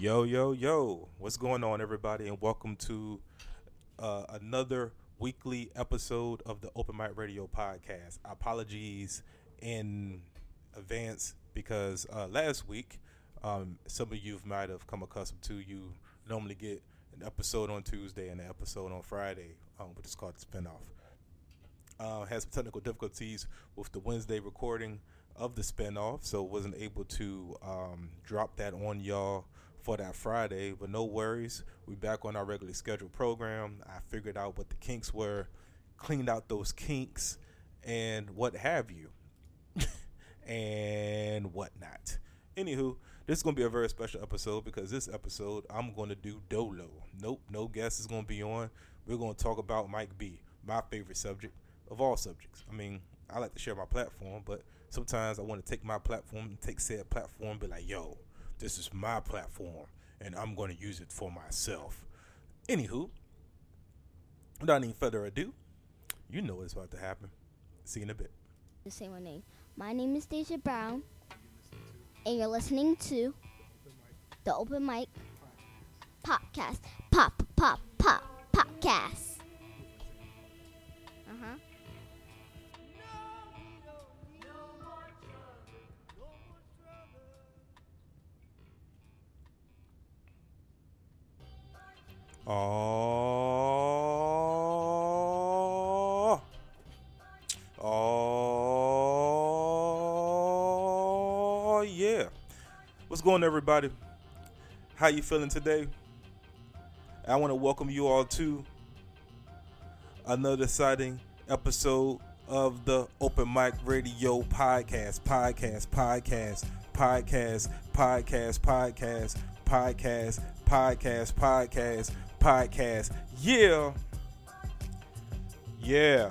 Yo, yo, yo. What's going on, everybody? And welcome to uh, another weekly episode of the Open Mic Radio podcast. Apologies in advance because uh, last week, um, some of you might have come accustomed to, you normally get an episode on Tuesday and an episode on Friday, um, which is called the spinoff. Uh, had some technical difficulties with the Wednesday recording of the spinoff, so wasn't able to um, drop that on y'all for that Friday, but no worries. We back on our regularly scheduled program. I figured out what the kinks were, cleaned out those kinks, and what have you, and whatnot. Anywho, this is gonna be a very special episode because this episode I'm gonna do dolo. Nope, no guest is gonna be on. We're gonna talk about Mike B, my favorite subject of all subjects. I mean, I like to share my platform, but sometimes I want to take my platform and take said platform and be like, yo, this is my platform and I'm going to use it for myself. Anywho, without any further ado, you know what's about to happen. See you in a bit. to say my name. My name is Deja Brown, and you're listening to the Open Mic Podcast. Pop, pop, pop, podcast. Oh. Oh yeah. What's going on, everybody? How you feeling today? I want to welcome you all to another exciting episode of the Open Mic Radio podcast. Podcast, podcast, podcast, podcast, podcast, podcast, podcast, podcast, podcast. Yeah. Yeah.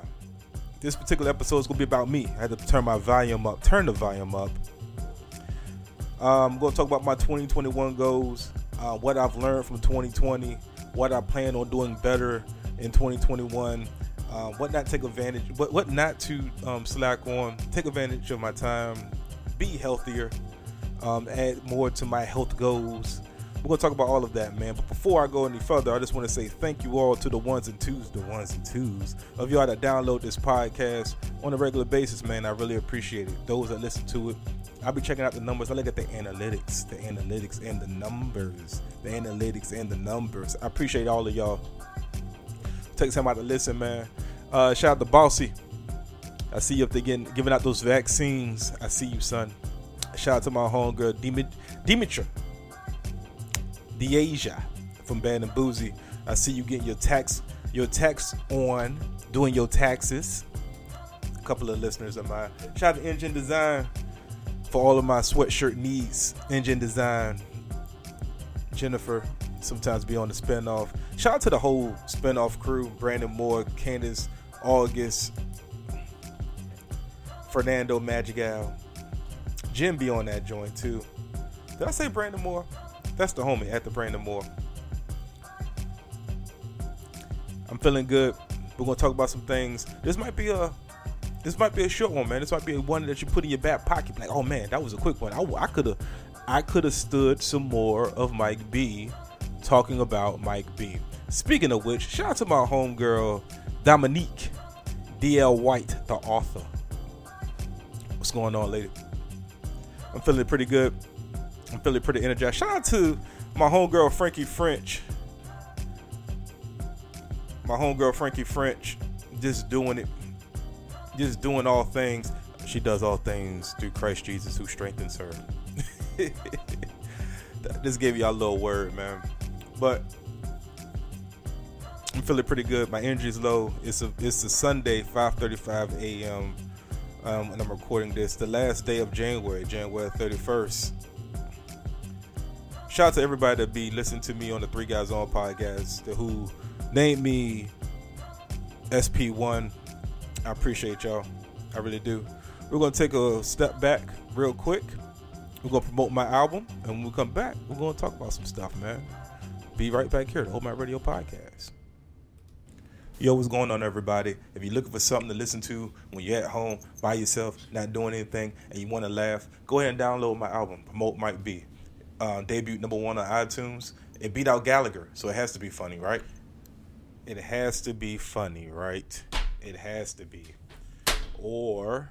This particular episode is going to be about me. I had to turn my volume up, turn the volume up. Um, I'm going to talk about my 2021 goals, uh, what I've learned from 2020, what I plan on doing better in 2021, uh, what not take advantage, what what not to um, slack on, take advantage of my time, be healthier, um, add more to my health goals. We're gonna talk about all of that, man. But before I go any further, I just want to say thank you all to the ones and twos, the ones and twos of y'all that download this podcast on a regular basis, man. I really appreciate it. Those that listen to it, I'll be checking out the numbers. I look at the analytics, the analytics and the numbers, the analytics and the numbers. I appreciate all of y'all. Take time out to listen, man. Uh, shout out to Bossy. I see you up there getting, giving out those vaccines. I see you, son. Shout out to my homegirl, Dimit- Dimitra. Deasia from Band and Boozy. I see you getting your tax your tax on, doing your taxes. A couple of listeners of mine. Shout out to Engine Design for all of my sweatshirt needs. Engine Design. Jennifer sometimes be on the spinoff. Shout out to the whole spinoff crew: Brandon Moore, Candace August, Fernando Magigal. Jim be on that joint too. Did I say Brandon Moore? That's the homie at the Brandon Moore. I'm feeling good. We're gonna talk about some things. This might be a this might be a short one, man. This might be one that you put in your back pocket. Like, oh man, that was a quick one. I could have, I could have stood some more of Mike B, talking about Mike B. Speaking of which, shout out to my homegirl Dominique D.L. White, the author. What's going on, lady? I'm feeling pretty good. I'm feeling pretty energized. Shout out to my homegirl Frankie French. My homegirl Frankie French, just doing it, just doing all things. She does all things through Christ Jesus who strengthens her. just gave y'all a little word, man. But I'm feeling pretty good. My energy's low. It's a it's a Sunday, 5:35 a.m. Um, and I'm recording this the last day of January, January 31st. Shout out to everybody that be listening to me on the Three Guys On podcast who named me SP1. I appreciate y'all. I really do. We're gonna take a step back real quick. We're gonna promote my album, and when we come back, we're gonna talk about some stuff, man. Be right back here, the Hold My Radio podcast. Yo, what's going on, everybody? If you're looking for something to listen to when you're at home by yourself, not doing anything, and you want to laugh, go ahead and download my album, Promote Mike B. uh, debuted number one on iTunes. It beat out Gallagher, so it has to be funny, right? It has to be funny, right? It has to be. Or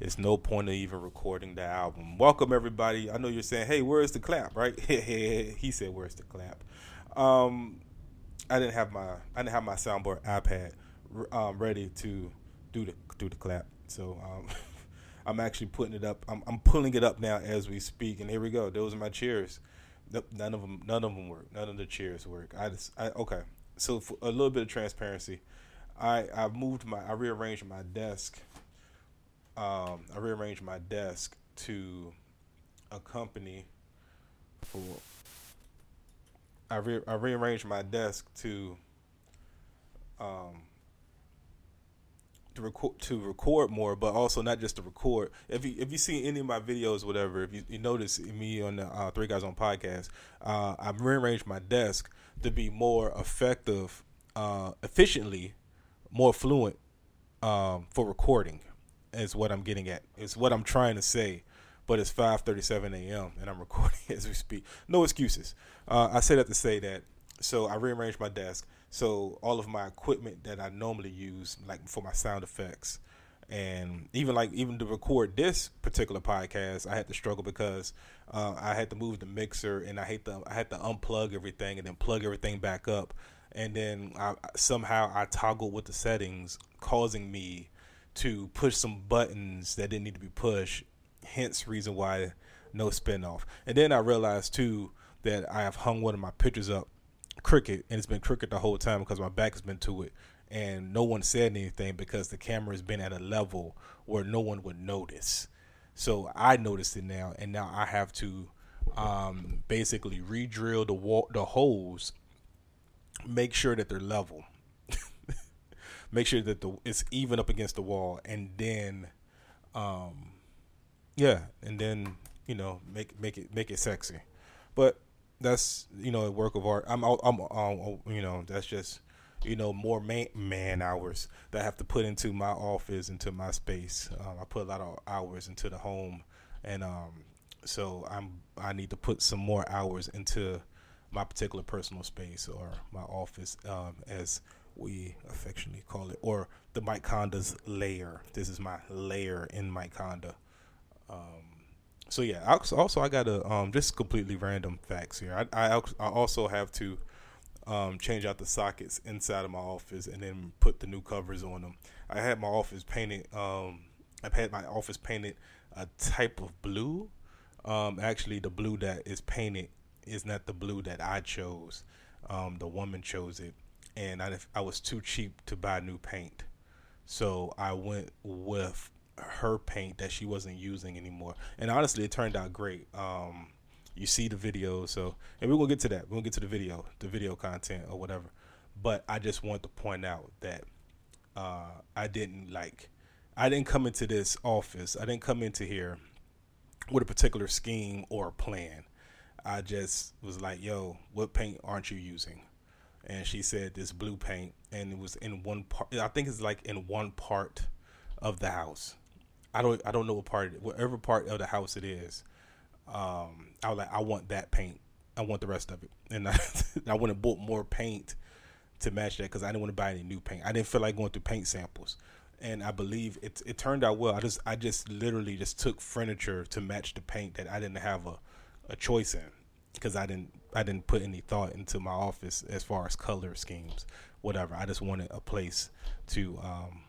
it's no point of even recording the album. Welcome everybody. I know you're saying, "Hey, where's the clap?" Right? he said, "Where's the clap?" Um, I didn't have my I didn't have my soundboard iPad um, ready to do the do the clap. So um, I'm actually putting it up. I'm, I'm pulling it up now as we speak. And here we go. Those are my cheers. None of them. None of them work. None of the cheers work. I just. I okay. So a little bit of transparency, I I moved my I rearranged my desk. Um, I rearranged my desk to a company for. I re- I rearranged my desk to um to record to record more, but also not just to record. If you if you see any of my videos, whatever, if you, you notice me on the uh, Three Guys on podcast, uh, I've rearranged my desk to be more effective, uh, efficiently, more fluent um, for recording. Is what I'm getting at. Is what I'm trying to say. But it's 5:37 a.m. and I'm recording as we speak. No excuses. Uh, I say that to say that. So I rearranged my desk. So all of my equipment that I normally use, like for my sound effects, and even like even to record this particular podcast, I had to struggle because uh, I had to move the mixer and I hate to I had to unplug everything and then plug everything back up, and then I, somehow I toggled with the settings, causing me to push some buttons that didn't need to be pushed. Hence, reason why no spinoff. And then I realized too that I have hung one of my pictures up crooked, and it's been crooked the whole time because my back has been to it, and no one said anything because the camera has been at a level where no one would notice. So I noticed it now, and now I have to um, basically re-drill the wall, the holes, make sure that they're level, make sure that the it's even up against the wall, and then, um, yeah, and then you know make make it make it sexy. But that's you know a work of art. I'm I'm, I'm um, you know that's just you know more man man hours that I have to put into my office into my space. Um, I put a lot of hours into the home, and um, so I'm I need to put some more hours into my particular personal space or my office, um, as we affectionately call it, or the Mike Conda's layer. This is my layer in Mike Conda. Um, so yeah, also I got a um, just completely random facts here. I, I, also have to um, change out the sockets inside of my office and then put the new covers on them. I had my office painted. Um, I've had my office painted a type of blue. Um, actually, the blue that is painted is not the blue that I chose. Um, the woman chose it, and I I was too cheap to buy new paint, so I went with her paint that she wasn't using anymore. And honestly, it turned out great. Um, you see the video, so and we're gonna get to that. We're gonna get to the video, the video content or whatever. But I just want to point out that uh, I didn't like. I didn't come into this office. I didn't come into here with a particular scheme or plan. I just was like, "Yo, what paint aren't you using?" And she said this blue paint, and it was in one part. I think it's like in one part of the house. I don't I don't know what part whatever part of the house it is. Um, I was like I want that paint. I want the rest of it, and I I went and bought more paint to match that because I didn't want to buy any new paint. I didn't feel like going through paint samples, and I believe it it turned out well. I just I just literally just took furniture to match the paint that I didn't have a a choice in because I didn't I didn't put any thought into my office as far as color schemes, whatever. I just wanted a place to um,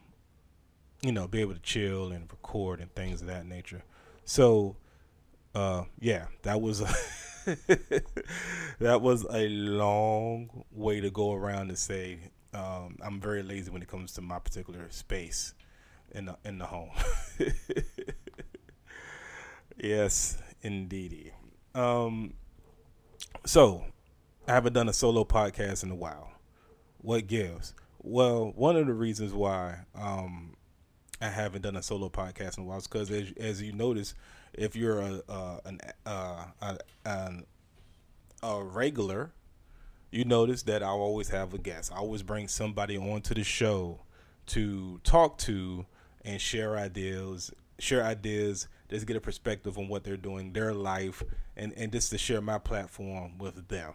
you know, be able to chill and record and things of that nature. So, uh, yeah, that was a that was a long way to go around to say um, I'm very lazy when it comes to my particular space in the in the home. yes, indeedy. Um, so I haven't done a solo podcast in a while. What gives? Well, one of the reasons why um, I haven't done a solo podcast in a while because as, as you notice, if you're a uh, an uh, a, an, a regular, you notice that I always have a guest. I always bring somebody onto the show to talk to and share ideas, share ideas just get a perspective on what they're doing, their life, and and just to share my platform with them.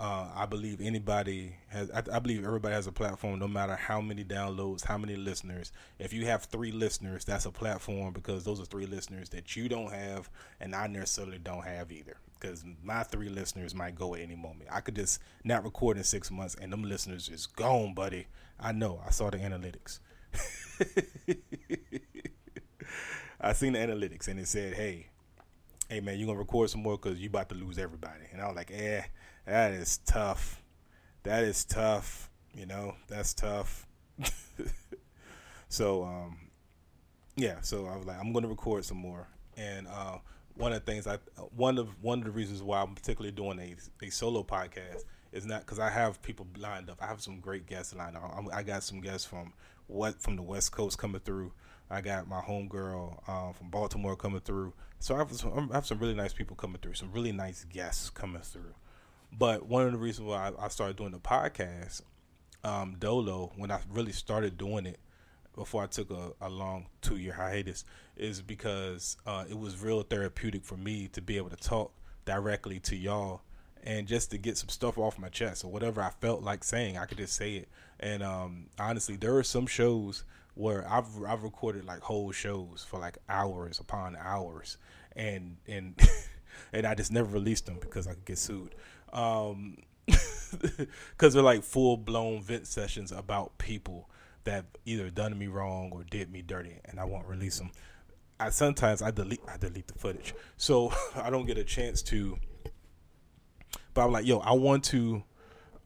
Uh, I believe anybody has. I, I, believe everybody has a platform, no matter how many downloads, how many listeners. If you have three listeners, that's a platform because those are three listeners that you don't have, and I necessarily don't have either. Because my three listeners might go at any moment. I could just not record in six months, and them listeners is gone, buddy. I know. I saw the analytics. I seen the analytics, and it said, "Hey, hey man, you gonna record some more because you about to lose everybody." And I was like, "Eh." That is tough. That is tough. You know, that's tough. so, um, yeah. So I was like, I'm going to record some more. And uh, one of the things I, one of one of the reasons why I'm particularly doing a, a solo podcast is not because I have people lined up. I have some great guests lined up. I, I got some guests from what from the West Coast coming through. I got my homegirl uh, from Baltimore coming through. So I have, some, I have some really nice people coming through. Some really nice guests coming through. But one of the reasons why I, started doing the podcast, um, Dolo, when I really started doing it before I took a, a long two year hiatus, is because uh, it was real therapeutic for me to be able to talk directly to y'all and just to get some stuff off my chest or whatever I felt like saying, I could just say it. And um, honestly, there are some shows where I've I've recorded like whole shows for like hours upon hours, and and and I just never released them because I could get sued um because they're like full blown vent sessions about people that either done me wrong or did me dirty and I won't release them. I sometimes I delete I delete the footage. So I don't get a chance to but I'm like, yo, I want to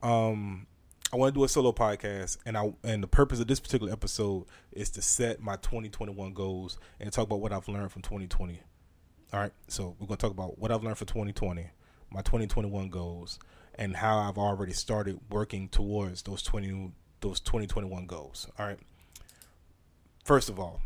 um I want to do a solo podcast and I and the purpose of this particular episode is to set my 2021 goals and talk about what I've learned from 2020. All right. So we're going to talk about what I've learned for 2020 my 2021 goals and how I've already started working towards those 20 those 2021 goals. All right. First of all,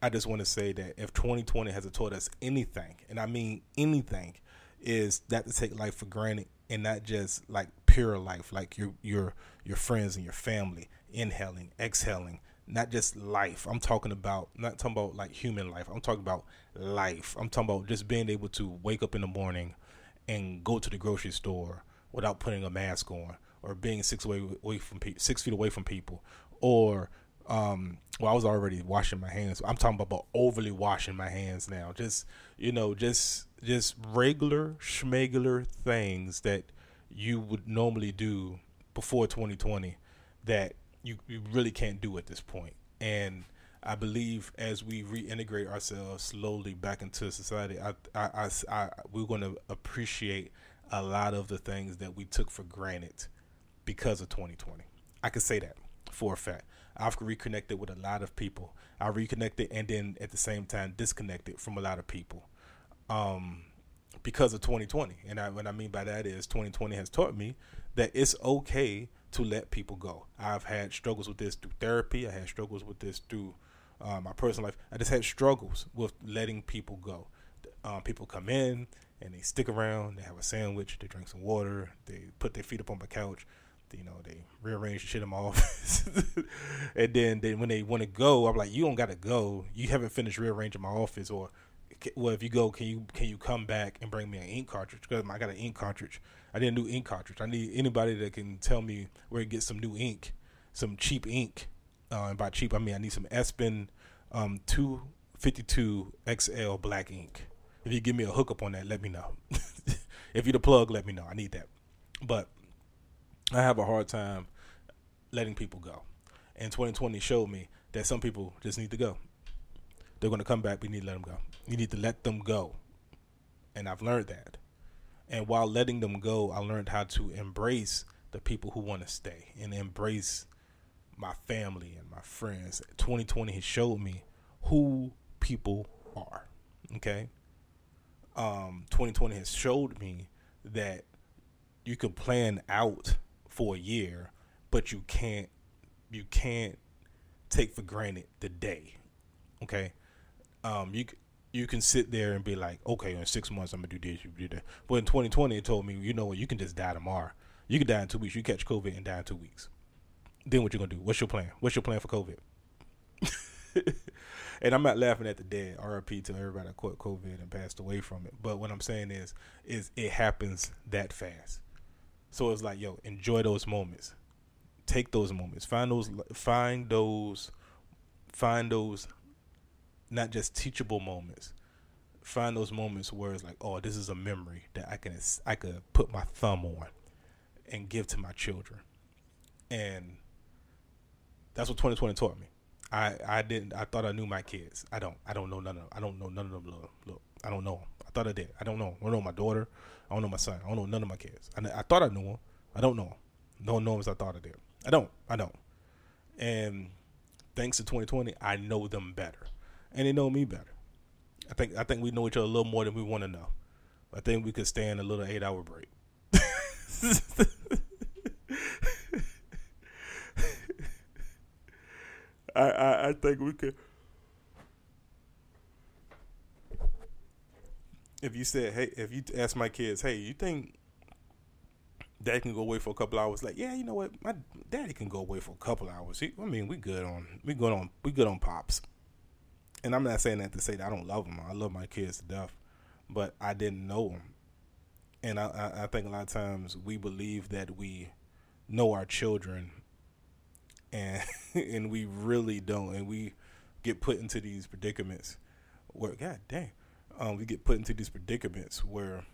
I just want to say that if 2020 has taught us anything, and I mean anything, is that to take life for granted and not just like pure life, like your your your friends and your family, inhaling, exhaling, not just life. I'm talking about not talking about like human life. I'm talking about life. I'm talking about just being able to wake up in the morning, and go to the grocery store without putting a mask on or being six away, away from pe- six feet away from people or um well I was already washing my hands. I'm talking about overly washing my hands now. Just you know, just just regular schmegular things that you would normally do before 2020 that you, you really can't do at this point. And I believe as we reintegrate ourselves slowly back into society, I, I, I, I we're going to appreciate a lot of the things that we took for granted because of 2020. I can say that for a fact. I've reconnected with a lot of people. I reconnected and then at the same time disconnected from a lot of people um, because of 2020. And I, what I mean by that is 2020 has taught me that it's okay to let people go. I've had struggles with this through therapy. I had struggles with this through uh, my personal life, I just had struggles with letting people go. Um, people come in and they stick around. They have a sandwich. They drink some water. They put their feet up on my couch. They, you know, they rearrange the shit in my office. and then, then when they want to go, I'm like, you don't got to go. You haven't finished rearranging my office. Or, well, if you go, can you can you come back and bring me an ink cartridge? Because I got an ink cartridge. I need a new ink cartridge. I need anybody that can tell me where to get some new ink, some cheap ink uh, and by cheap, I mean I need some Epson um, 252 XL black ink. If you give me a hookup on that, let me know. if you're the plug, let me know. I need that. But I have a hard time letting people go. And 2020 showed me that some people just need to go. They're going to come back. We need to let them go. You need to let them go. And I've learned that. And while letting them go, I learned how to embrace the people who want to stay and embrace my family and my friends. 2020 has showed me who people are. Okay. Um, 2020 has showed me that you can plan out for a year, but you can't you can't take for granted the day. Okay. Um, you you can sit there and be like, okay, in six months I'm gonna do this, you do that. But in 2020, it told me, you know what, you can just die tomorrow. You can die in two weeks. You catch COVID and die in two weeks then what you gonna do? What's your plan? What's your plan for COVID? and I'm not laughing at the dead. RIP to everybody that caught COVID and passed away from it. But what I'm saying is, is it happens that fast. So it's like, yo, enjoy those moments. Take those moments. Find those. Find those. Find those. Not just teachable moments. Find those moments where it's like, oh, this is a memory that I can I could put my thumb on, and give to my children, and that's what 2020 taught me. I I didn't. I thought I knew my kids. I don't. I don't know none of. Them. I don't know none of them. Look, look I don't know. Them. I thought I did. I don't know. I don't know my daughter. I don't know my son. I don't know none of my kids. I, I thought I knew them. I don't know them. Don't know them as I thought I did. I don't. I don't. And thanks to 2020, I know them better, and they know me better. I think. I think we know each other a little more than we want to know. I think we could stand a little eight-hour break. I, I, I think we could. If you said, hey, if you ask my kids, hey, you think dad can go away for a couple hours? Like, yeah, you know what, my daddy can go away for a couple hours. He, I mean, we good on, we good on, we good on pops. And I'm not saying that to say that I don't love them. I love my kids to death, but I didn't know them. And I, I, I think a lot of times we believe that we know our children and and we really don't, and we get put into these predicaments where, God dang, um, we get put into these predicaments where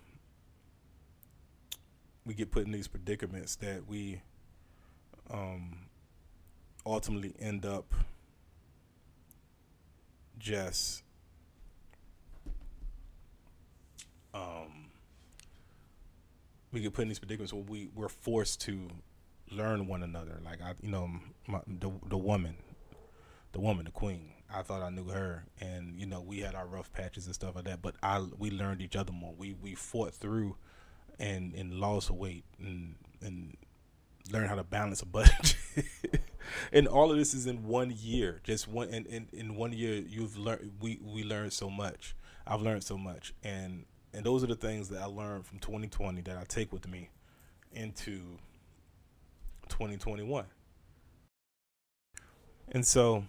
we get put in these predicaments that we um, ultimately end up just um, we get put in these predicaments where we we're forced to learn one another. Like I, you know, my, the the woman, the woman, the queen. I thought I knew her, and you know, we had our rough patches and stuff like that. But I, we learned each other more. We we fought through, and and lost weight, and and learned how to balance a budget. and all of this is in one year. Just one, and in, in, one year, you've learned. We we learned so much. I've learned so much, and and those are the things that I learned from 2020 that I take with me into 2021. And so,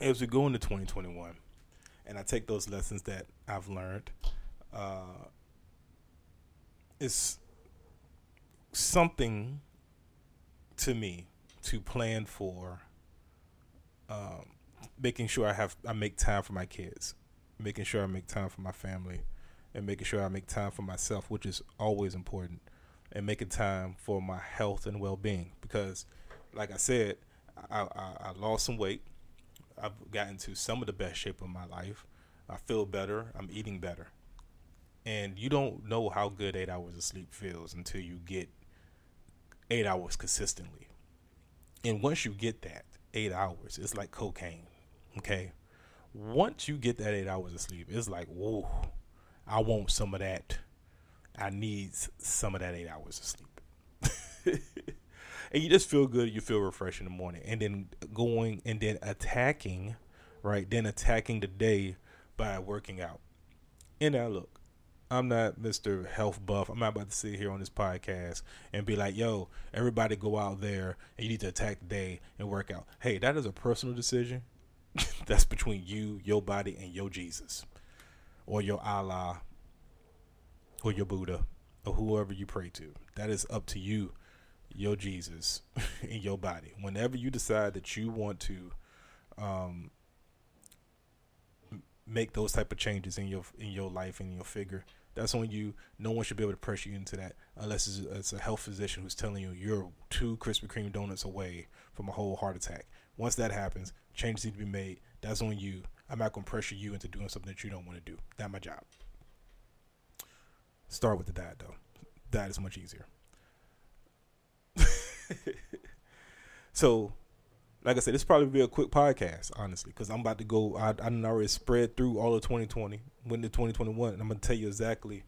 as we go into 2021, and I take those lessons that I've learned, uh, it's something to me to plan for um, making sure I have I make time for my kids, making sure I make time for my family, and making sure I make time for myself, which is always important and making time for my health and well being. Because, like I said, I, I, I lost some weight. I've gotten to some of the best shape of my life. I feel better. I'm eating better. And you don't know how good eight hours of sleep feels until you get eight hours consistently. And once you get that eight hours, it's like cocaine. Okay. Once you get that eight hours of sleep, it's like, whoa, I want some of that I need some of that eight hours of sleep. and you just feel good, you feel refreshed in the morning. And then going and then attacking, right? Then attacking the day by working out. And now look, I'm not Mr. Health Buff. I'm not about to sit here on this podcast and be like, yo, everybody go out there and you need to attack the day and work out. Hey, that is a personal decision. That's between you, your body, and your Jesus. Or your Allah, or your Buddha or whoever you pray to. That is up to you, your Jesus, in your body. Whenever you decide that you want to um, make those type of changes in your in your life and your figure, that's on you. No one should be able to pressure you into that unless it's, it's a health physician who's telling you you're two Krispy Kreme donuts away from a whole heart attack. Once that happens, changes need to be made. That's on you. I'm not going to pressure you into doing something that you don't want to do. That's my job. Start with the dad though. Diet is much easier. so, like I said, this probably be a quick podcast, honestly, because I'm about to go. I I already spread through all of 2020, went to 2021, and I'm gonna tell you exactly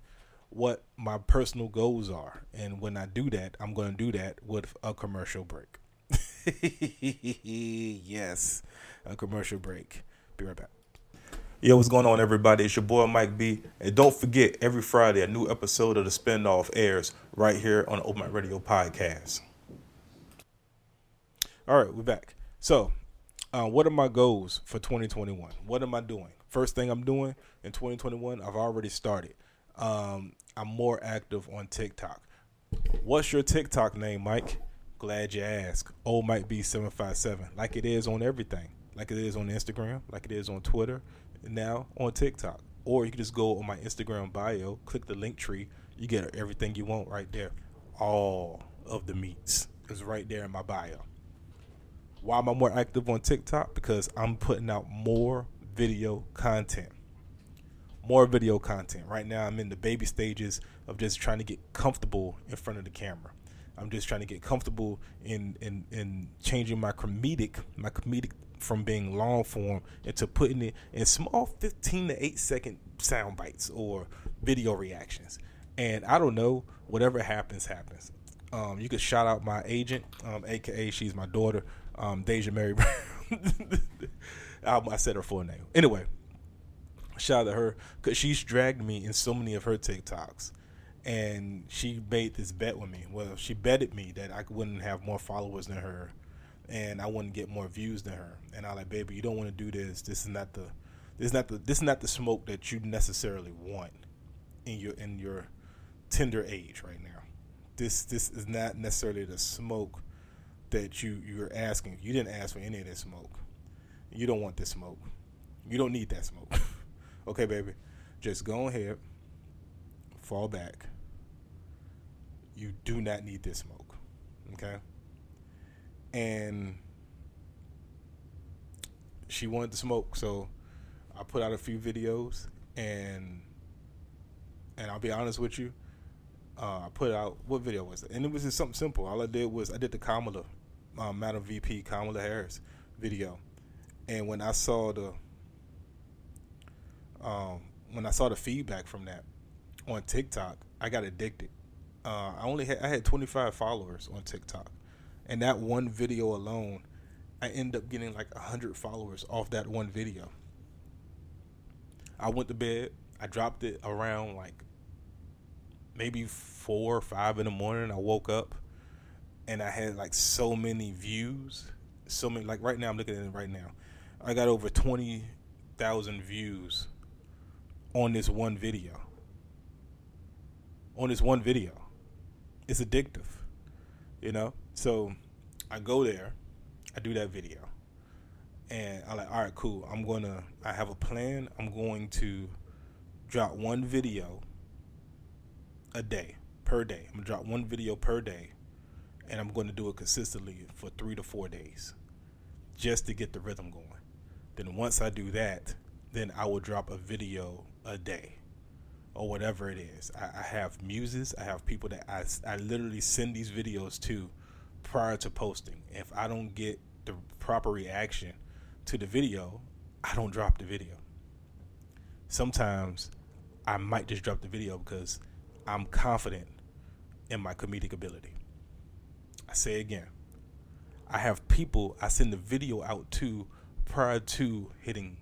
what my personal goals are. And when I do that, I'm gonna do that with a commercial break. yes, a commercial break. Be right back. Yo, what's going on, everybody? It's your boy Mike B. And don't forget, every Friday, a new episode of the Spinoff airs right here on the Open Mic Radio podcast. All right, we're back. So, Uh, what are my goals for 2021? What am I doing? First thing I'm doing in 2021, I've already started. Um, I'm more active on TikTok. What's your TikTok name, Mike? Glad you asked. Old Mike B757, like it is on everything, like it is on Instagram, like it is on Twitter, now on TikTok. Or you can just go on my Instagram bio, click the link tree, you get everything you want right there. All of the meats is right there in my bio. Why am I more active on TikTok? Because I'm putting out more video content. More video content. Right now, I'm in the baby stages of just trying to get comfortable in front of the camera. I'm just trying to get comfortable in in, in changing my comedic my comedic from being long form into putting it in small 15 to 8 second sound bites or video reactions. And I don't know, whatever happens, happens. Um, you could shout out my agent, um, aka she's my daughter, um, Deja Mary Brown. I said her full name. Anyway, shout out to her because she's dragged me in so many of her TikToks, and she made this bet with me. Well, she betted me that I wouldn't have more followers than her, and I wouldn't get more views than her. And I like, baby, you don't want to do this. This is not the, this is not the, this is not the smoke that you necessarily want in your in your tender age right now. This this is not necessarily the smoke that you you're asking. You didn't ask for any of this smoke. You don't want this smoke. You don't need that smoke. okay, baby. Just go ahead. Fall back. You do not need this smoke. Okay? And she wanted to smoke, so I put out a few videos and and I'll be honest with you, uh, I put out what video was it? And it was just something simple. All I did was I did the Kamala, um, Madam VP Kamala Harris video, and when I saw the um, when I saw the feedback from that on TikTok, I got addicted. Uh, I only had I had 25 followers on TikTok, and that one video alone, I end up getting like 100 followers off that one video. I went to bed. I dropped it around like maybe four or five in the morning. I woke up and I had like so many views. So many, like right now, I'm looking at it right now. I got over 20,000 views on this one video. On this one video. It's addictive, you know? So I go there, I do that video, and I'm like, all right, cool. I'm to, I have a plan. I'm going to drop one video a day, per day. I'm gonna drop one video per day, and I'm going to do it consistently for three to four days, just to get the rhythm going. Then once I do that, then I will drop a video a day, or whatever it is. I, I have muses. I have people that I I literally send these videos to prior to posting. If I don't get the proper reaction to the video, I don't drop the video. Sometimes I might just drop the video because I'm confident in my comedic ability. I say again, I have people I send the video out to prior to hitting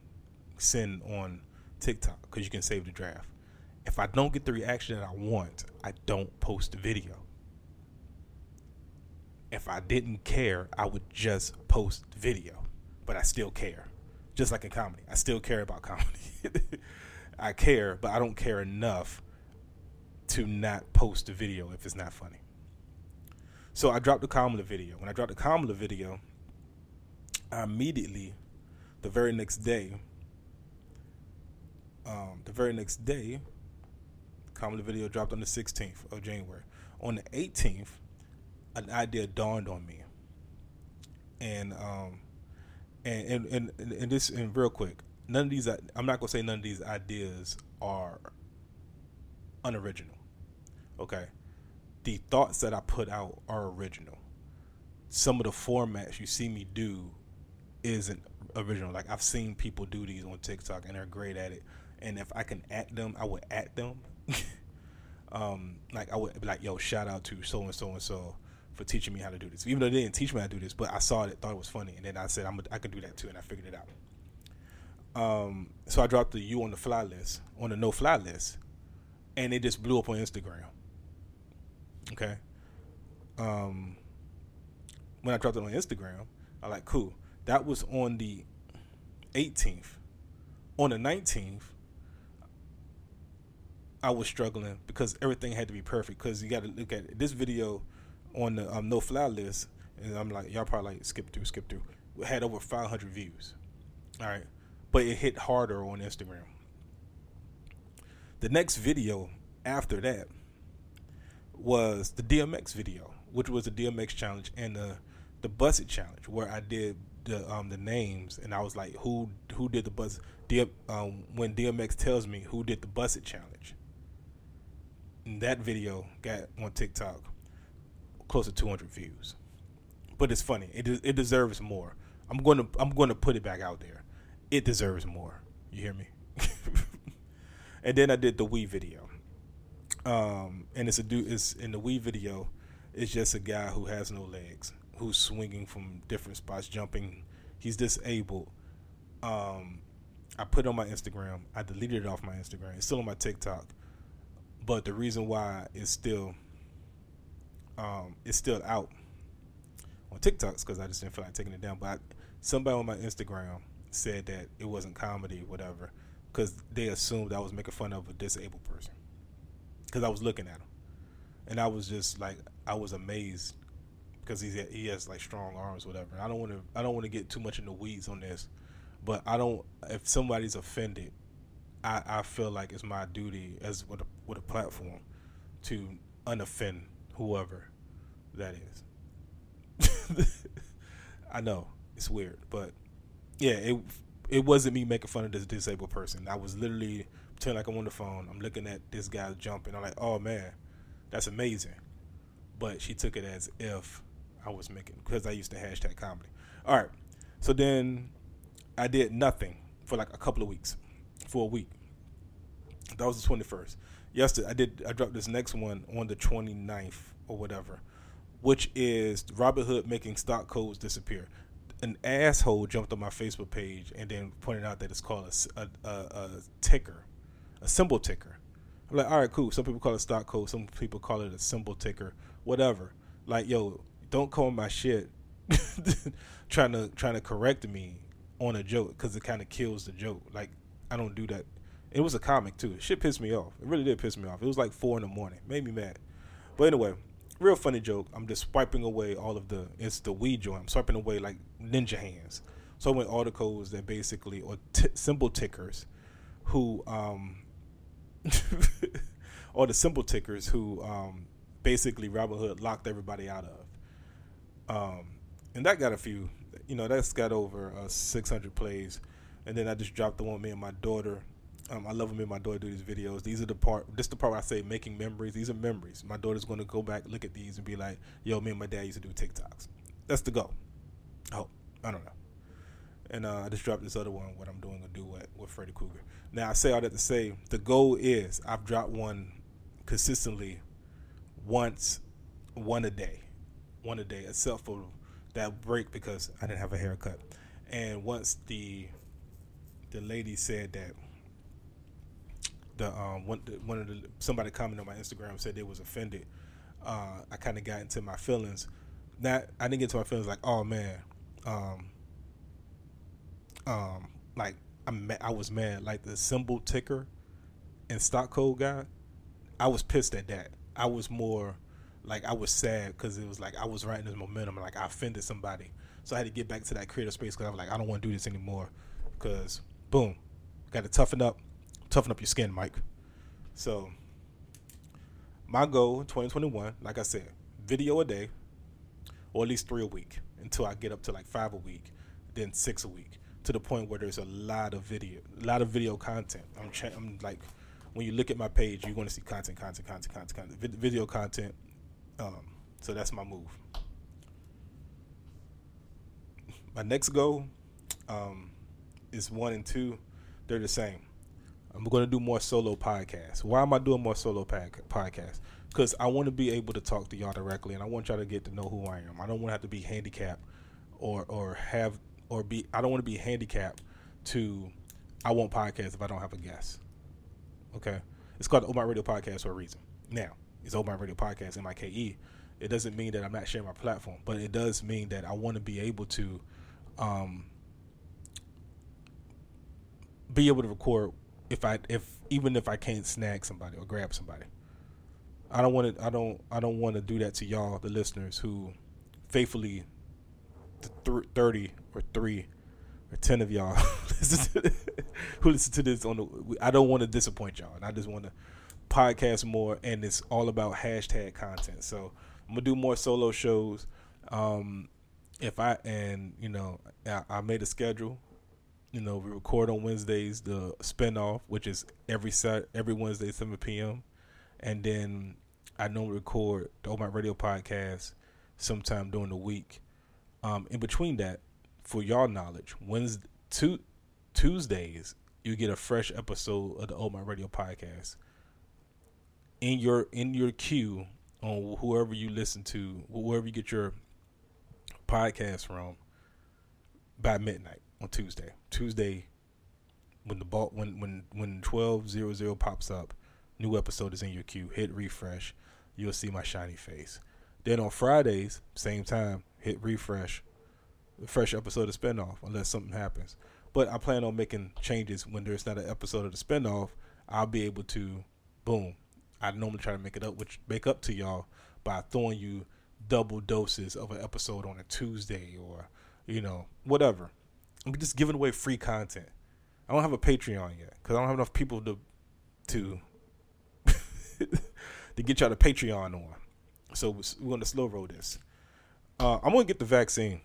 send on TikTok because you can save the draft. If I don't get the reaction that I want, I don't post the video. If I didn't care, I would just post video, but I still care. Just like in comedy, I still care about comedy. I care, but I don't care enough to not post the video if it's not funny. So I dropped the Kamala video. When I dropped the Kamala video, I immediately, the very next day, um, the very next day, Kamala video dropped on the 16th of January. On the 18th, an idea dawned on me, and um, and and and, and this and real quick, none of these. I'm not gonna say none of these ideas are unoriginal. Okay. The thoughts that I put out are original. Some of the formats you see me do isn't original. Like I've seen people do these on TikTok and they're great at it. And if I can act them, I would act them. um, like I would be like, yo, shout out to so and so and so for teaching me how to do this. Even though they didn't teach me how to do this, but I saw it, thought it was funny, and then I said I'm a, I could do that too, and I figured it out. Um, so I dropped the you on the fly list on the no fly list, and it just blew up on Instagram. Okay. Um, when I dropped it on Instagram, I like cool. That was on the 18th. On the 19th, I was struggling because everything had to be perfect. Because you got to look at this video on the um, no fly list, and I'm like, y'all probably like skip through, skip through. It had over 500 views. All right, but it hit harder on Instagram. The next video after that was the DMX video, which was the DMX challenge and the the Buss challenge, where I did the um the names and I was like, who who did the Buss? D, um, when DMX tells me who did the Buss challenge, that video got on TikTok close to 200 views. But it's funny. It it deserves more. I'm going to I'm going to put it back out there. It deserves more. You hear me? and then I did the Wii video. Um, and it's a dude. It's in the Wii video. It's just a guy who has no legs, who's swinging from different spots, jumping. He's disabled. Um, I put it on my Instagram. I deleted it off my Instagram. It's still on my TikTok. But the reason why it's still um, it's still out on TikToks because I just didn't feel like taking it down. But I, somebody on my Instagram said that it wasn't comedy, whatever, because they assumed I was making fun of a disabled person. Because I was looking at him, and I was just like, I was amazed because he's he has like strong arms, whatever. I don't want to I don't want to get too much in the weeds on this, but I don't. If somebody's offended, I, I feel like it's my duty as with a with a platform to unoffend whoever that is. I know it's weird, but yeah, it it wasn't me making fun of this disabled person. I was literally pretending like I'm on the phone. I'm looking at this guy jumping. I'm like, oh man, that's amazing. But she took it as if I was making because I used to hashtag comedy. All right, so then I did nothing for like a couple of weeks, for a week. That was the 21st. Yesterday, I did. I dropped this next one on the 29th or whatever, which is Robinhood making stock codes disappear. An asshole jumped on my Facebook page and then pointed out that it's called a, a, a, a ticker, a symbol ticker. I'm like, all right, cool. Some people call it stock code. Some people call it a symbol ticker. Whatever. Like, yo, don't call my shit trying to trying to correct me on a joke because it kind of kills the joke. Like, I don't do that. It was a comic too. Shit pissed me off. It really did piss me off. It was like four in the morning. Made me mad. But anyway, real funny joke. I'm just swiping away all of the. It's the Wii joint. I'm swiping away like ninja hands. So I went all the codes that basically or t- symbol tickers, who um, or the symbol tickers who um, basically Robinhood locked everybody out of. Um, and that got a few. You know, that's got over uh, 600 plays. And then I just dropped the one me and my daughter um, I love when me and my daughter do these videos. These are the part. This is the part where I say making memories. These are memories. My daughter's going to go back, look at these, and be like, "Yo, me and my dad used to do TikToks." That's the goal. Oh, I don't know. And uh, I just dropped this other one. What I'm doing a duet with Freddy Krueger. Now I say all that to say the goal is I've dropped one consistently once, one a day, one a day, except for that break because I didn't have a haircut. And once the the lady said that the um one one of the somebody commented on my Instagram said they was offended. Uh, I kind of got into my feelings. That I didn't get to my feelings like, oh man, um, um, like I'm I was mad. Like the symbol ticker and stock code guy, I was pissed at that. I was more like I was sad because it was like I was writing this momentum and like I offended somebody. So I had to get back to that creative space because I was like, I don't want to do this anymore. Because boom, got to toughen up toughen up your skin, Mike. So my goal in 2021, like I said, video a day, or at least three a week, until I get up to like five a week, then six a week, to the point where there's a lot of video, a lot of video content. I'm, I'm like, when you look at my page, you're going to see content, content, content, content, content, vid- video content. Um, so that's my move. My next goal um, is one and two. They're the same. I'm going to do more solo podcasts. Why am I doing more solo podcasts? Because I want to be able to talk to y'all directly, and I want y'all to get to know who I am. I don't want to have to be handicapped, or or have or be. I don't want to be handicapped to. I won't podcast if I don't have a guest. Okay, it's called the My Radio Podcast for a reason. Now, it's Old My Radio Podcast, M-I-K-E. It doesn't mean that I'm not sharing my platform, but it does mean that I want to be able to um, be able to record if I if even if I can't snag somebody or grab somebody. I don't want to. I don't. I don't want to do that to y'all, the listeners who faithfully, th- thirty or three or ten of y'all listen who listen to this on the. I don't want to disappoint y'all, and I just want to podcast more, and it's all about hashtag content. So I'm gonna do more solo shows. Um, if I and you know I, I made a schedule you know, we record on Wednesdays the spinoff, which is every set every Wednesday, seven p.m. And then I normally record the Old My Radio podcast sometime during the week. Um, in between that, for y'all knowledge, Wednesday, two, Tuesdays you get a fresh episode of the Old My Radio podcast in your in your queue on whoever you listen to, wherever you get your podcast from by midnight on Tuesday. Tuesday, when the ball when when when twelve zero zero pops up, new episode is in your queue. Hit refresh, you'll see my shiny face. Then on Fridays, same time, hit refresh, fresh episode of spinoff, unless something happens. But I plan on making changes when there's not an episode of the spinoff. I'll be able to, boom. I normally try to make it up, which make up to y'all by throwing you double doses of an episode on a Tuesday or you know whatever. I'm just giving away free content. I don't have a Patreon yet because I don't have enough people to to to get y'all to Patreon on. So we're going to slow roll this. Uh, I'm going to get the vaccine.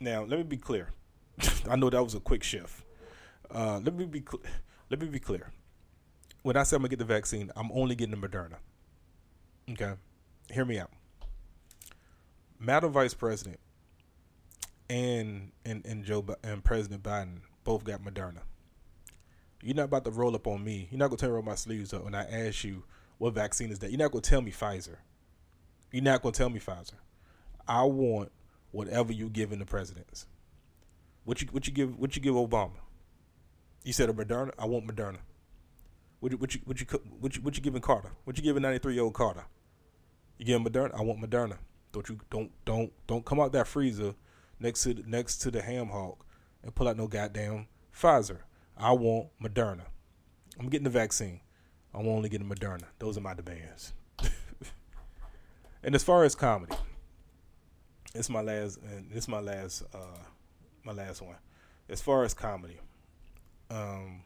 Now, let me be clear. I know that was a quick shift. Uh, let me be cl- let me be clear. When I say I'm gonna get the vaccine, I'm only getting the Moderna. Okay, hear me out. Madam Vice President and and and Joe and President Biden both got Moderna. You're not about to roll up on me. You're not gonna tell me my sleeves up when I ask you what vaccine is that. You're not gonna tell me Pfizer. You're not gonna tell me Pfizer. I want whatever you giving the presidents. What you what you give what you give Obama? You said a Moderna. I want Moderna. What you what you what you what you, what you giving Carter? What you giving 93 year old Carter? You give him Moderna. I want Moderna. Don't you don't don't don't come out that freezer next to the, next to the ham hock and pull out no goddamn Pfizer. I want Moderna. I'm getting the vaccine. I'm only getting Moderna. Those are my demands. and as far as comedy, it's my last and it's my last uh my last one. As far as comedy, um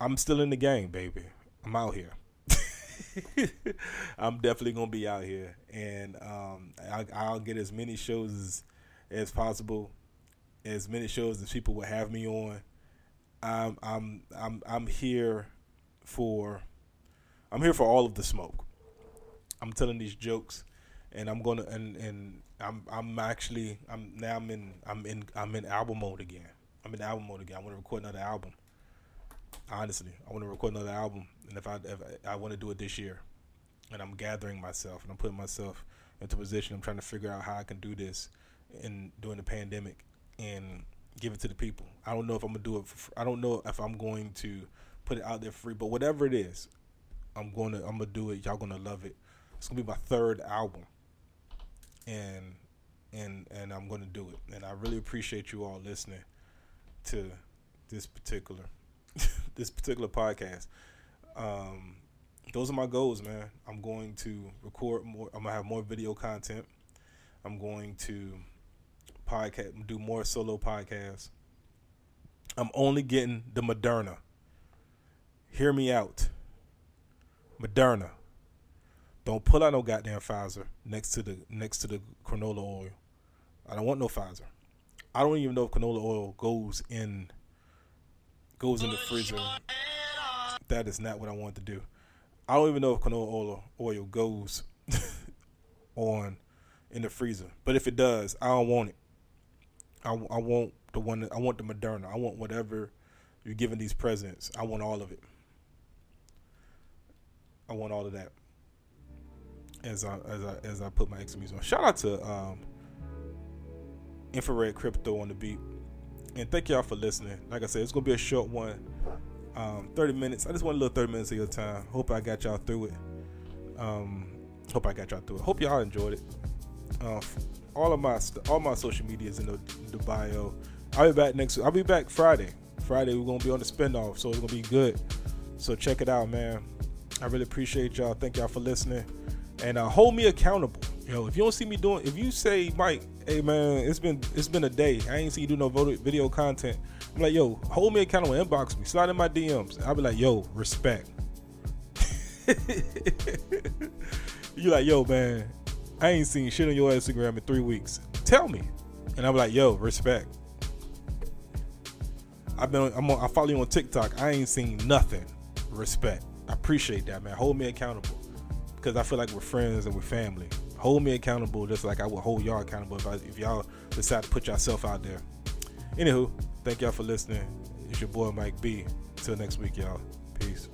I'm still in the game, baby. I'm out here. I'm definitely gonna be out here, and um, I, will get as many shows as, as possible, as many shows as people will have me on. I'm I'm I'm I'm here for I'm here for all of the smoke. I'm telling these jokes, and I'm gonna and and I'm I'm actually I'm now I'm in I'm in I'm in album mode again. I'm in album mode again. I want to record another album. Honestly, I want to record another album, and if I if I, I want to do it this year, and I'm gathering myself and I'm putting myself into position. I'm trying to figure out how I can do this in during the pandemic and give it to the people. I don't know if I'm gonna do it. For, I don't know if I'm going to put it out there free, but whatever it is, I'm to I'm gonna do it. Y'all gonna love it. It's gonna be my third album, and and and I'm gonna do it. And I really appreciate you all listening to this particular this particular podcast. Um, those are my goals, man. I'm going to record more. I'm gonna have more video content. I'm going to podcast, do more solo podcasts. I'm only getting the Moderna. Hear me out. Moderna. Don't pull out no goddamn Pfizer next to the next to the canola oil. I don't want no Pfizer. I don't even know if canola oil goes in goes in the freezer. That is not what I want to do. I don't even know if canola oil, oil goes on in the freezer. But if it does, I don't want it. I, I want the one. That, I want the Moderna. I want whatever you're giving these presidents. I want all of it. I want all of that. As I as I as I put my extra music on. Shout out to um, Infrared Crypto on the beat, and thank y'all for listening. Like I said, it's gonna be a short one um, 30 minutes. I just want a little 30 minutes of your time. Hope I got y'all through it. Um, hope I got y'all through it. Hope y'all enjoyed it. Uh, all of my all my social media is in the, the bio. I'll be back next. Week. I'll be back Friday. Friday we're gonna be on the spinoff, so it's gonna be good. So check it out, man. I really appreciate y'all. Thank y'all for listening, and uh, hold me accountable. Yo, if you don't see me doing, if you say, Mike, hey man, it's been it's been a day. I ain't see you do no video content. I'm like, yo, hold me accountable. Inbox me, slide in my DMs. I'll be like, yo, respect. you like, yo, man, I ain't seen shit on your Instagram in three weeks. Tell me. And I'm like, yo, respect. I've been I'm on, I follow you on TikTok. I ain't seen nothing. Respect. I appreciate that, man. Hold me accountable. Because I feel like we're friends and we're family. Hold me accountable just like I would hold y'all accountable if, I, if y'all decide to put yourself out there. Anywho, thank y'all for listening. It's your boy Mike B. Until next week, y'all. Peace.